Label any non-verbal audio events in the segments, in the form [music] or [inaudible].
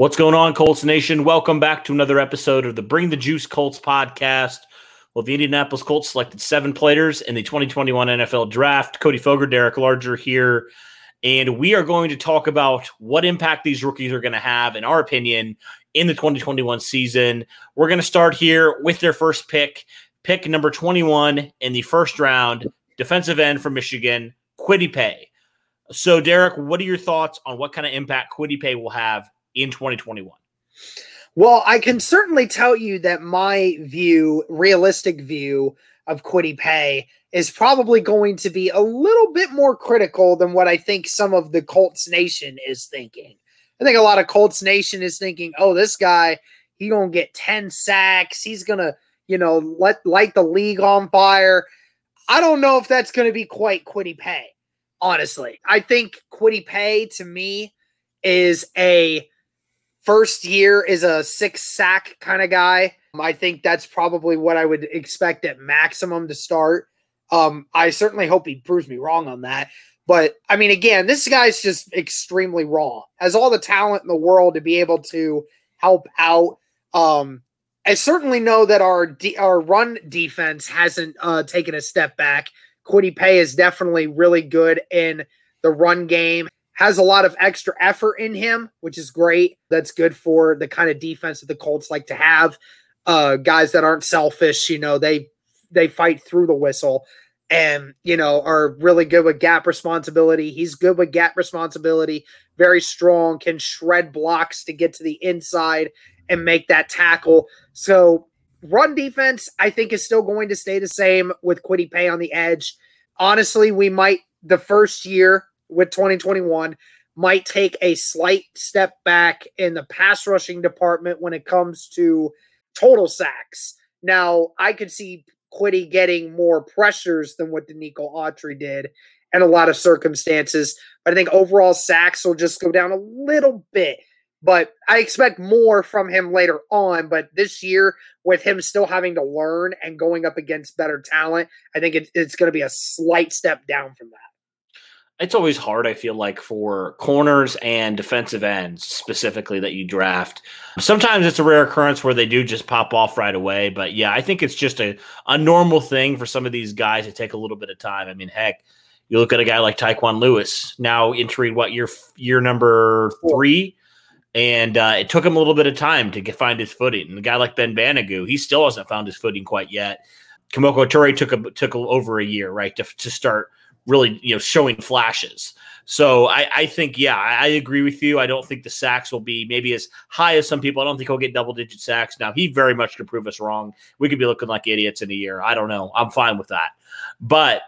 What's going on, Colts Nation? Welcome back to another episode of the Bring the Juice Colts podcast. Well, the Indianapolis Colts selected seven players in the 2021 NFL Draft. Cody Foger, Derek Larger here. And we are going to talk about what impact these rookies are going to have, in our opinion, in the 2021 season. We're going to start here with their first pick, pick number 21 in the first round, defensive end from Michigan, Kwity Paye. So, Derek, what are your thoughts on what kind of impact Kwity Paye will have in 2021? Well, I can certainly tell you that my view, realistic view of Kwity Paye, is probably going to be a little bit more critical than what I think some of the Colts Nation is thinking. I think a lot of Colts Nation is thinking, "Oh, this guy, he gonna get ten sacks. He's gonna, you know, let light the league on fire." I don't know if that's going to be quite Kwity Paye, honestly. I think Kwity Paye to me is a first year is a six sack kind of guy. I think that's probably what I would expect at maximum to start. Um, I certainly hope he proves me wrong on that. But I mean, again, this guy's just extremely raw. Has all the talent in the world to be able to help out. Um, I certainly know that our de- our run defense hasn't uh, taken a step back. Kwity Paye is definitely really good in the run game. Has a lot of extra effort in him, which is great. That's good for the kind of defense that the Colts like to have. Uh, guys that aren't selfish, you know, they they fight through the whistle and you know are really good with gap responsibility. He's good with gap responsibility, very strong, can shred blocks to get to the inside and make that tackle. So Run defense, I think, is still going to stay the same with Kwity Paye on the edge. Honestly, we might, the first year with 2021, might take a slight step back in the pass rushing department when it comes to total sacks. Now, I could see Kwity getting more pressures than what Denico Autry did in a lot of circumstances. But I think overall sacks will just go down a little bit but I expect more from him later on. But this year, with him still having to learn and going up against better talent, I think it, it's going to be a slight step down from that. It's always hard, I feel like, for corners and defensive ends specifically that you draft. Sometimes it's a rare occurrence where they do just pop off right away. But yeah, I think it's just a, a normal thing for some of these guys to take a little bit of time. I mean, heck, you look at a guy like Tyquan Lewis, now entering what year year number three and uh, it took him a little bit of time to get, find his footing. And a guy like Ben Banogu, he still hasn't found his footing quite yet. Kemoko Turay took a, took a, over a year, right, to, to start really you know showing flashes. So I, I think yeah, I, I, agree with you. I don't think the sacks will be maybe as high as some people. I don't think he'll get double digit sacks. Now he very much could prove us wrong. We could be looking like idiots in a year. I don't know. I'm fine with that. But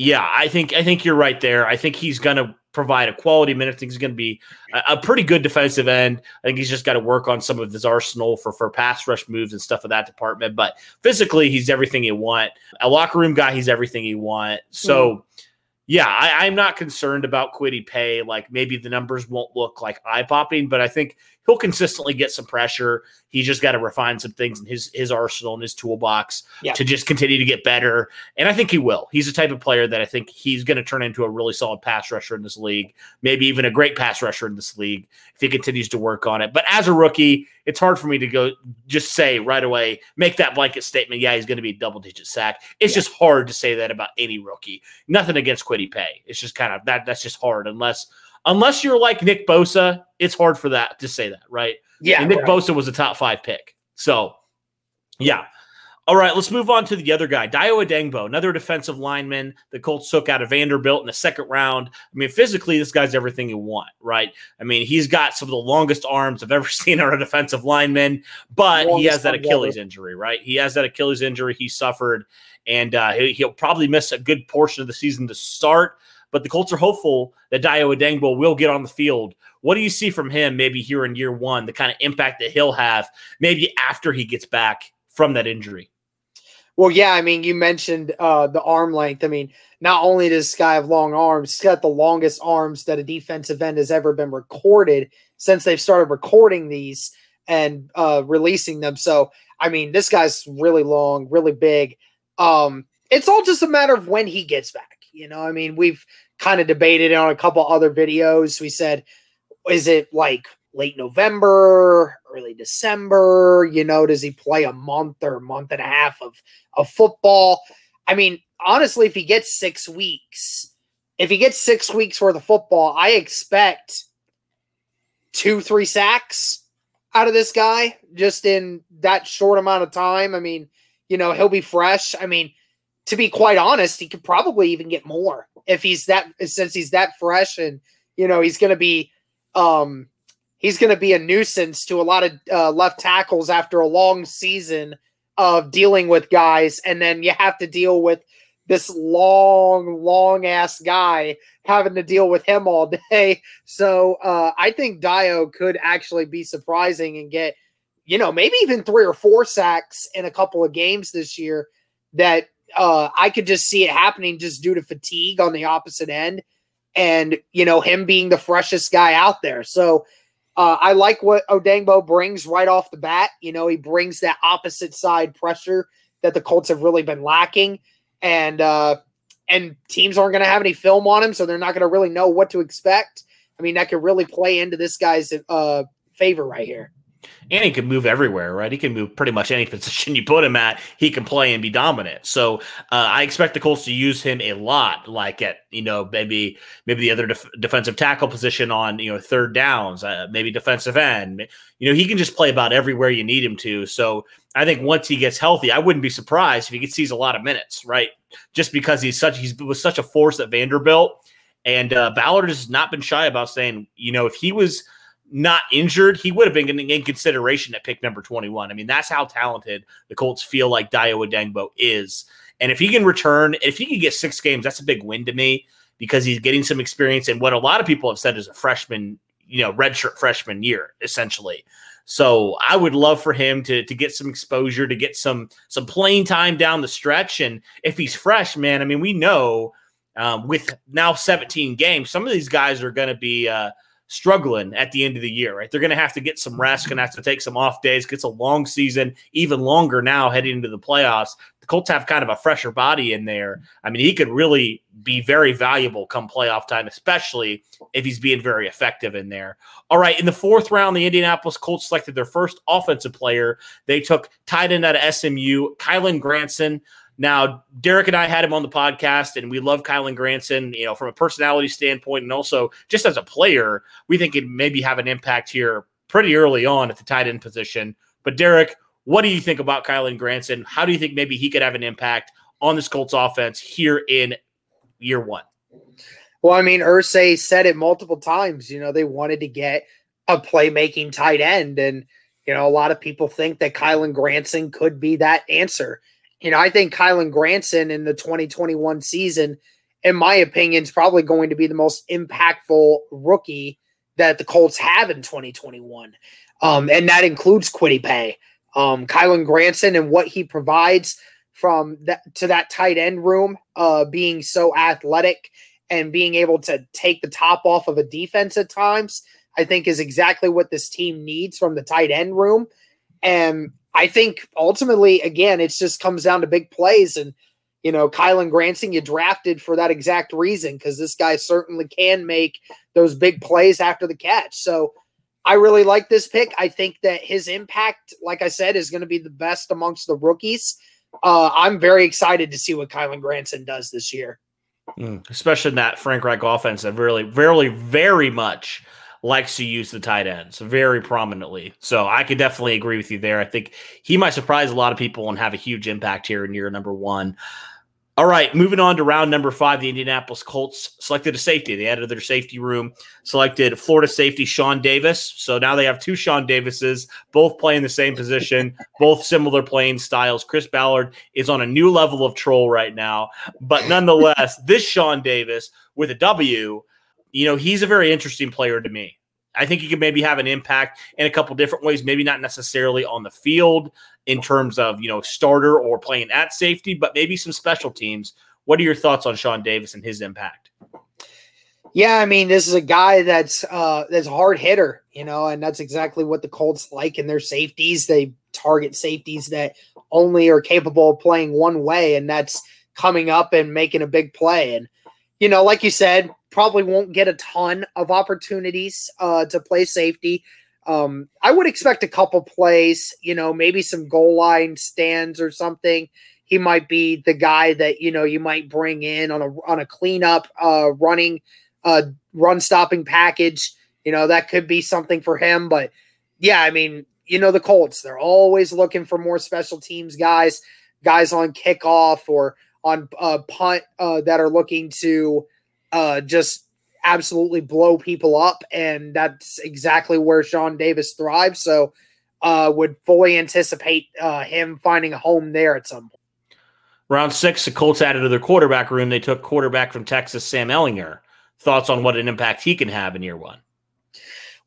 yeah, I think I think you're right there. I think he's gonna provide a quality minute. I think he's going to be a, a, pretty good defensive end. I think he's just got to work on some of his arsenal for for pass rush moves and stuff of that department. But physically, he's everything you want. A locker room guy, he's everything you want. So. Mm. Yeah, I, I'm not concerned about Kwity Paye. Like maybe the numbers won't look like eye popping, but I think he'll consistently get some pressure. He's just got to refine some things in his his arsenal and his toolbox yeah. to just continue to get better. And I think he will. He's the type of player that I think he's going to turn into a really solid pass rusher in this league, maybe even a great pass rusher in this league if he continues to work on it. But as a rookie, it's hard for me to go just say right away, make that blanket statement. Yeah, he's going to be a double digit sack. It's yeah. just hard to say that about any rookie. Nothing against Kwity Paye. It's just kind of that. That's just hard unless unless you're like Nick Bosa, it's hard for that to say that, right? Yeah. And Nick right. Bosa was a top five pick. So, yeah. All right, let's move on to the other guy, Dayo Odeyingbo, another defensive lineman the Colts took out of Vanderbilt in the second round. I mean, physically, this guy's everything you want, right? I mean, he's got some of the longest arms I've [laughs] ever seen on a defensive lineman, but longest he has that Achilles ever. injury, right? He has that Achilles injury he suffered, and uh, he'll probably miss a good portion of the season to start but the Colts are hopeful that Dayo Odeyingbo will get on the field. What do you see from him maybe here in year one, the kind of impact that he'll have maybe after he gets back from that injury? Well, yeah, I mean, you mentioned uh, the arm length. I mean, not only does this guy have long arms, he's got the longest arms that a defensive end has ever been recorded since they've started recording these and uh, releasing them. So, I mean, this guy's really long, really big. Um, it's all just a matter of when he gets back. You know, I mean, we've kind of debated on a couple other videos. We said, is it like late November, early December? You know, does he play a month or a month and a half of, of football? I mean, honestly, if he gets six weeks, if he gets six weeks worth of football, I expect two, three sacks out of this guy just in that short amount of time. I mean, you know, he'll be fresh. I mean, to be quite honest, he could probably even get more if he's that since he's that fresh and you know he's going to be um he's going to be a nuisance to a lot of uh, left tackles after a long season of dealing with guys. And then you have to deal with this long long ass guy having to deal with him all [laughs] day. So uh, i think Dayo could actually be surprising and get you know maybe even three or four sacks in a couple of games this year that uh, I could just see it happening just due to fatigue on the opposite end, and you know him being the freshest guy out there. So uh, I like what Odeyingbo brings right off the bat. You know, he brings that opposite side pressure that the Colts have really been lacking, and uh, and teams aren't going to have any film on him, so they're not going to really know what to expect. I mean, that could really play into this guy's uh, favor right here and he can move everywhere, right? He can move pretty much any [laughs] position you put him at. He can play and be dominant. So uh, I expect the Colts to use him a lot, like at you know maybe maybe the other def- defensive tackle position on you know third downs, uh, maybe defensive end. You know he can just play about everywhere you need him to. So I think once he gets healthy, I wouldn't be surprised if he sees a lot of minutes, right? Just because he's such he's was such a force at Vanderbilt, and uh, Ballard has not been shy about saying, you know, if he was not injured, he would have been in consideration at pick number 21. I mean, that's how talented the Colts feel like Dayo Odeyingbo is. And if he can return, if he can get six games, that's a big win to me because he's getting some experience in what a lot of people have said is a freshman, you know, redshirt freshman year, essentially. So I would love for him to to get some exposure, to get some some playing time down the stretch. And if he's fresh, man, I mean, we know um, with now 17 games, some of these guys are going to be uh, – struggling at the end of the year, right? They're going to have to get some rest, going to have to take some off days. It's a long season, even longer now heading into the playoffs. The Colts have kind of a fresher body in there. I mean, he could really be very valuable come playoff time, especially if he's being very effective in there. All right, in the fourth round, the Indianapolis Colts selected their first offensive player. They took tight end out of SMU, Kylen Granson. Now, Derek and I had him on the podcast, and we love Kylen Granson, you know, from a personality standpoint and also just as a player, we think it maybe have an impact here pretty early on at the tight end position. But Derek, what do you think about Kylen Granson? How do you think maybe he could have an impact on this Colts offense here in year one? Well, I mean, Irsay said it multiple times. You know, they wanted to get a playmaking tight end. And, you know, a lot of people think that Kylen Granson could be that answer you know, I think Kylen Granson in the 2021 season, in my opinion, is probably going to be the most impactful rookie that the Colts have in 2021. Um, and that includes Kwity Paye. Um, Kylen Granson and what he provides from that to that tight end room, uh, being so athletic and being able to take the top off of a defense at times, I think is exactly what this team needs from the tight end room. And I think ultimately, again, it just comes down to big plays. And, you know, Kylen Granson, you drafted for that exact reason because this guy certainly can make those big plays after the catch. So I really like this pick. I think that his impact, like I said, is going to be the best amongst the rookies. Uh, I'm very excited to see what Kylen Granson does this year. Mm, especially in that Frank Reich offense that really, very, very much likes to use the tight ends very prominently. So I could definitely agree with you there. I think he might surprise a lot of people and have a huge impact here in year number one. All right, moving on to round number five, the Indianapolis Colts selected a safety. They added their safety room, selected Florida safety Shawn Davis. So now they have two Sean Davises, both playing the same position, both similar playing styles. Chris Ballard is on a new level of troll right now, but nonetheless, this Shawn Davis with a W, you know, he's a very interesting player to me. I think he could maybe have an impact in a couple different ways, maybe not necessarily on the field in terms of, you know, starter or playing at safety, but maybe some special teams. What are your thoughts on Shawn Davis and his impact? Yeah, I mean, this is a guy that's uh that's a hard hitter, you know, and that's exactly what the Colts like in their safeties. They target safeties that only are capable of playing one way, and that's coming up and making a big play. And you know, like you said, probably won't get a ton of opportunities uh, to play safety. Um, I would expect a couple plays, you know, maybe some goal line stands or something. He might be the guy that you know you might bring in on a on a cleanup, uh, running, uh, run stopping package. You know that could be something for him. But yeah, I mean, you know, the Colts they're always looking for more special teams guys, guys on kickoff or on uh, punt uh, that are looking to uh, just absolutely blow people up, and that's exactly where Shawn Davis thrives. So, uh, would fully anticipate uh, him finding a home there at some point. Round six, the Colts added to their quarterback room. They took quarterback from Texas, Sam Ehlinger. Thoughts on what an impact he can have in year one?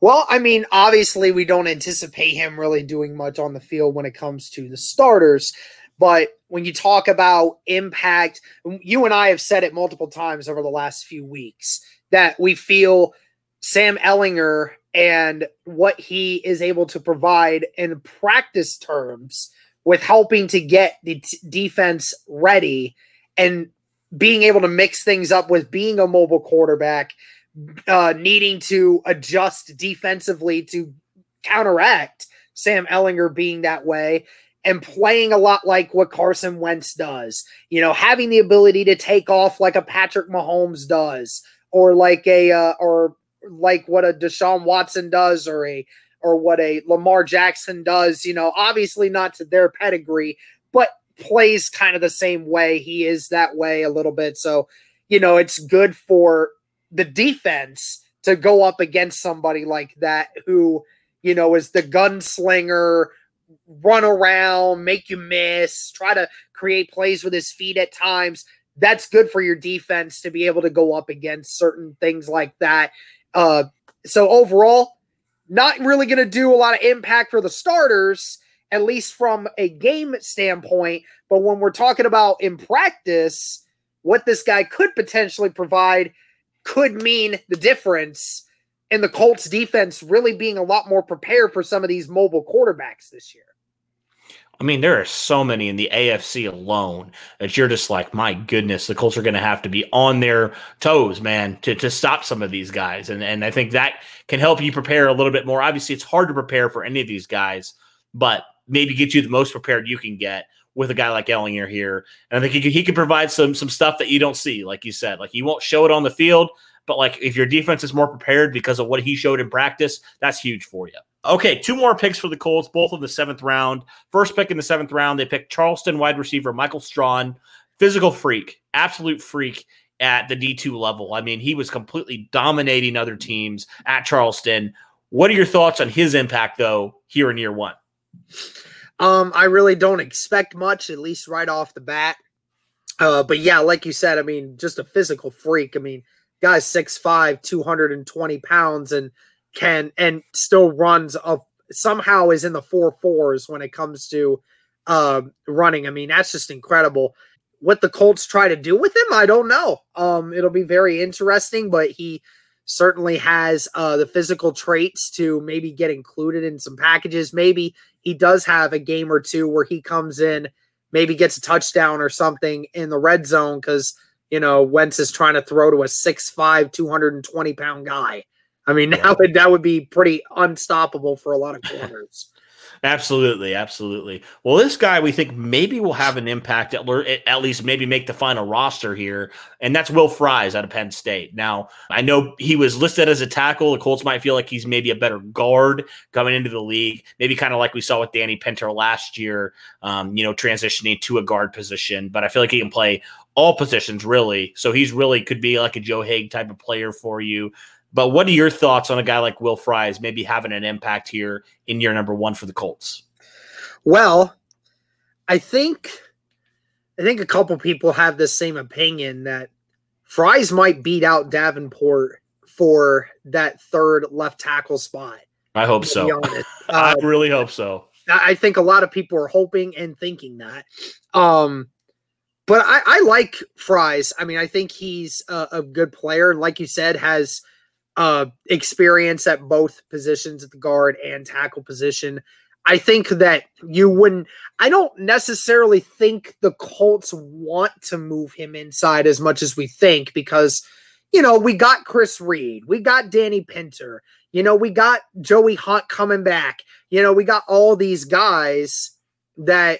Well, I mean, obviously, we don't anticipate him really doing much on the field when it comes to the starters. But when you talk about impact, you and I have said it multiple times over the last few weeks that we feel Sam Ehlinger and what he is able to provide in practice terms with helping to get the t- defense ready and being able to mix things up with being a mobile quarterback, uh, needing to adjust defensively to counteract Sam Ehlinger being that way and playing a lot like what Carson Wentz does. You know, having the ability to take off like a Patrick Mahomes does, or like a uh, or like what a Deshaun Watson does, or a or what a Lamar Jackson does. You know, obviously not to their pedigree, but plays kind of the same way. He is that way a little bit. So, you know, it's good for the defense to go up against somebody like that who, you know, is the gunslinger run around, make you miss, try to create plays with his feet at times. That's good for your defense to be able to go up against certain things like that. Uh, so overall, not really going to do a lot of impact for the starters, at least from a game standpoint. But when we're talking about in practice, what this guy could potentially provide could mean the difference in the Colts defense really being a lot more prepared for some of these mobile quarterbacks this year. I mean, there are so many in the AFC alone that you're just like, my goodness, the Colts are going to have to be on their toes, man, to, to stop some of these guys. And, and I think that can help you prepare a little bit more. Obviously, it's hard to prepare for any of these guys, but maybe get you the most prepared you can get with a guy like Ehlinger here. And I think he could, he could provide some some stuff that you don't see, like you said. Like he won't show it on the field, but like if your defense is more prepared because of what he showed in practice, that's huge for you. Okay, two more picks for the Colts, both in the seventh round. First pick in the seventh round, they picked Charleston wide receiver Michael Strachan, physical freak, absolute freak at the D2 level. I mean, he was completely dominating other teams at Charleston. What are your thoughts on his impact, though, here in year one? Um, I really don't expect much, at least right off the bat. Uh, but yeah, like you said, I mean, just a physical freak. I mean, guy's 6'5, 220 pounds, and can and still runs of somehow is in the four fours when it comes to uh, running. I mean, that's just incredible. What the Colts try to do with him, I don't know. Um, it'll be very interesting, but he certainly has uh, the physical traits to maybe get included in some packages. Maybe he does have a game or two where he comes in, maybe gets a touchdown or something in the red zone because you know Wentz is trying to throw to a 6'5", 220 pound guy. I mean, yeah. would, that would be pretty unstoppable for a lot of [laughs] corners. Absolutely, absolutely. Well, this guy we think maybe will have an impact at, at least maybe make the final roster here, and that's Will Fries out of Penn State. Now, I know he was listed as a tackle. The Colts might feel like he's maybe a better guard coming into the league, maybe kind of like we saw with Danny Pinter last year, um, you know, transitioning to a guard position. But I feel like he can play all positions really. So he's really could be like a Joe Haeg type of player for you. But what are your thoughts on a guy like Will Fries maybe having an impact here in year number one for the Colts? Well, I think I think a couple people have the same opinion that Fries might beat out Davenport for that third left tackle spot. I hope so. [laughs] I um, really hope so. I think a lot of people are hoping and thinking that. Um, but I, I like Fries. I mean, I think he's a, a good player, and like you said, has uh, experience at both positions at the guard and tackle position. I think that you wouldn't. I don't necessarily think the Colts want to move him inside as much as we think because, you know, we got Chris Reed, we got Danny Pinter, you know, we got Joey Hunt coming back, you know, we got all these guys that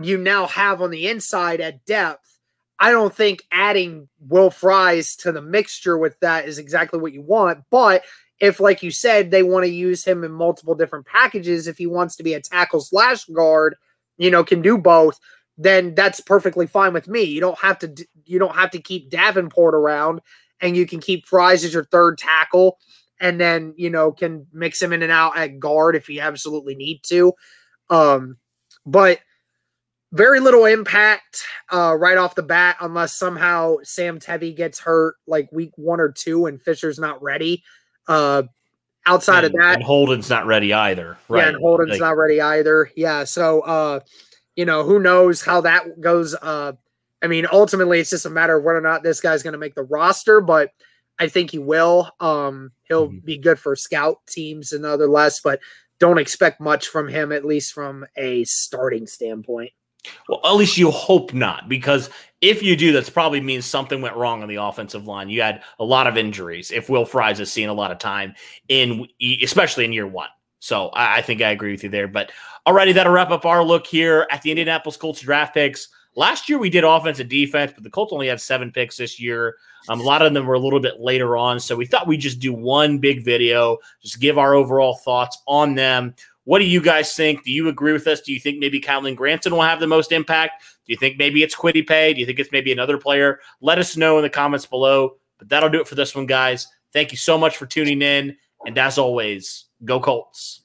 you now have on the inside at depth. I don't think adding Will Fries to the mixture with that is exactly what you want, but if, like you said, they want to use him in multiple different packages, if he wants to be a tackle slash guard, you know, can do both, then that's perfectly fine with me. You don't have to you don't have to keep Davenport around, and you can keep Fries as your third tackle, and then you know can mix him in and out at guard if you absolutely need to. Um, but very little impact uh, right off the bat, unless somehow Sam Tevi gets hurt like week one or two and Fisher's not ready. Uh, outside and, of that, and Holden's not ready either. Right. Yeah, and Holden's like, not ready either. Yeah. So, uh, you know, who knows how that goes. Uh, I mean, ultimately, it's just a matter of whether or not this guy's going to make the roster, but I think he will. Um, he'll mm-hmm. be good for scout teams and other less, but don't expect much from him, at least from a starting standpoint. Well, at least you hope not, because if you do, that's probably means something went wrong on the offensive line. You had a lot of injuries. If Will Fries has seen a lot of time in, especially in year one, so I, think I agree with you there. But alrighty, that'll wrap up our look here at the Indianapolis Colts draft picks. Last year we did offense and defense, but the Colts only had seven picks this year. Um, a lot of them were a little bit later on, so we thought we'd just do one big video, just give our overall thoughts on them. What do you guys think? Do you agree with us? Do you think maybe Kylen Granson will have the most impact? Do you think maybe it's Kwity Paye? Do you think it's maybe another player? Let us know in the comments below. But that'll do it for this one, guys. Thank you so much for tuning in. And as always, go Colts.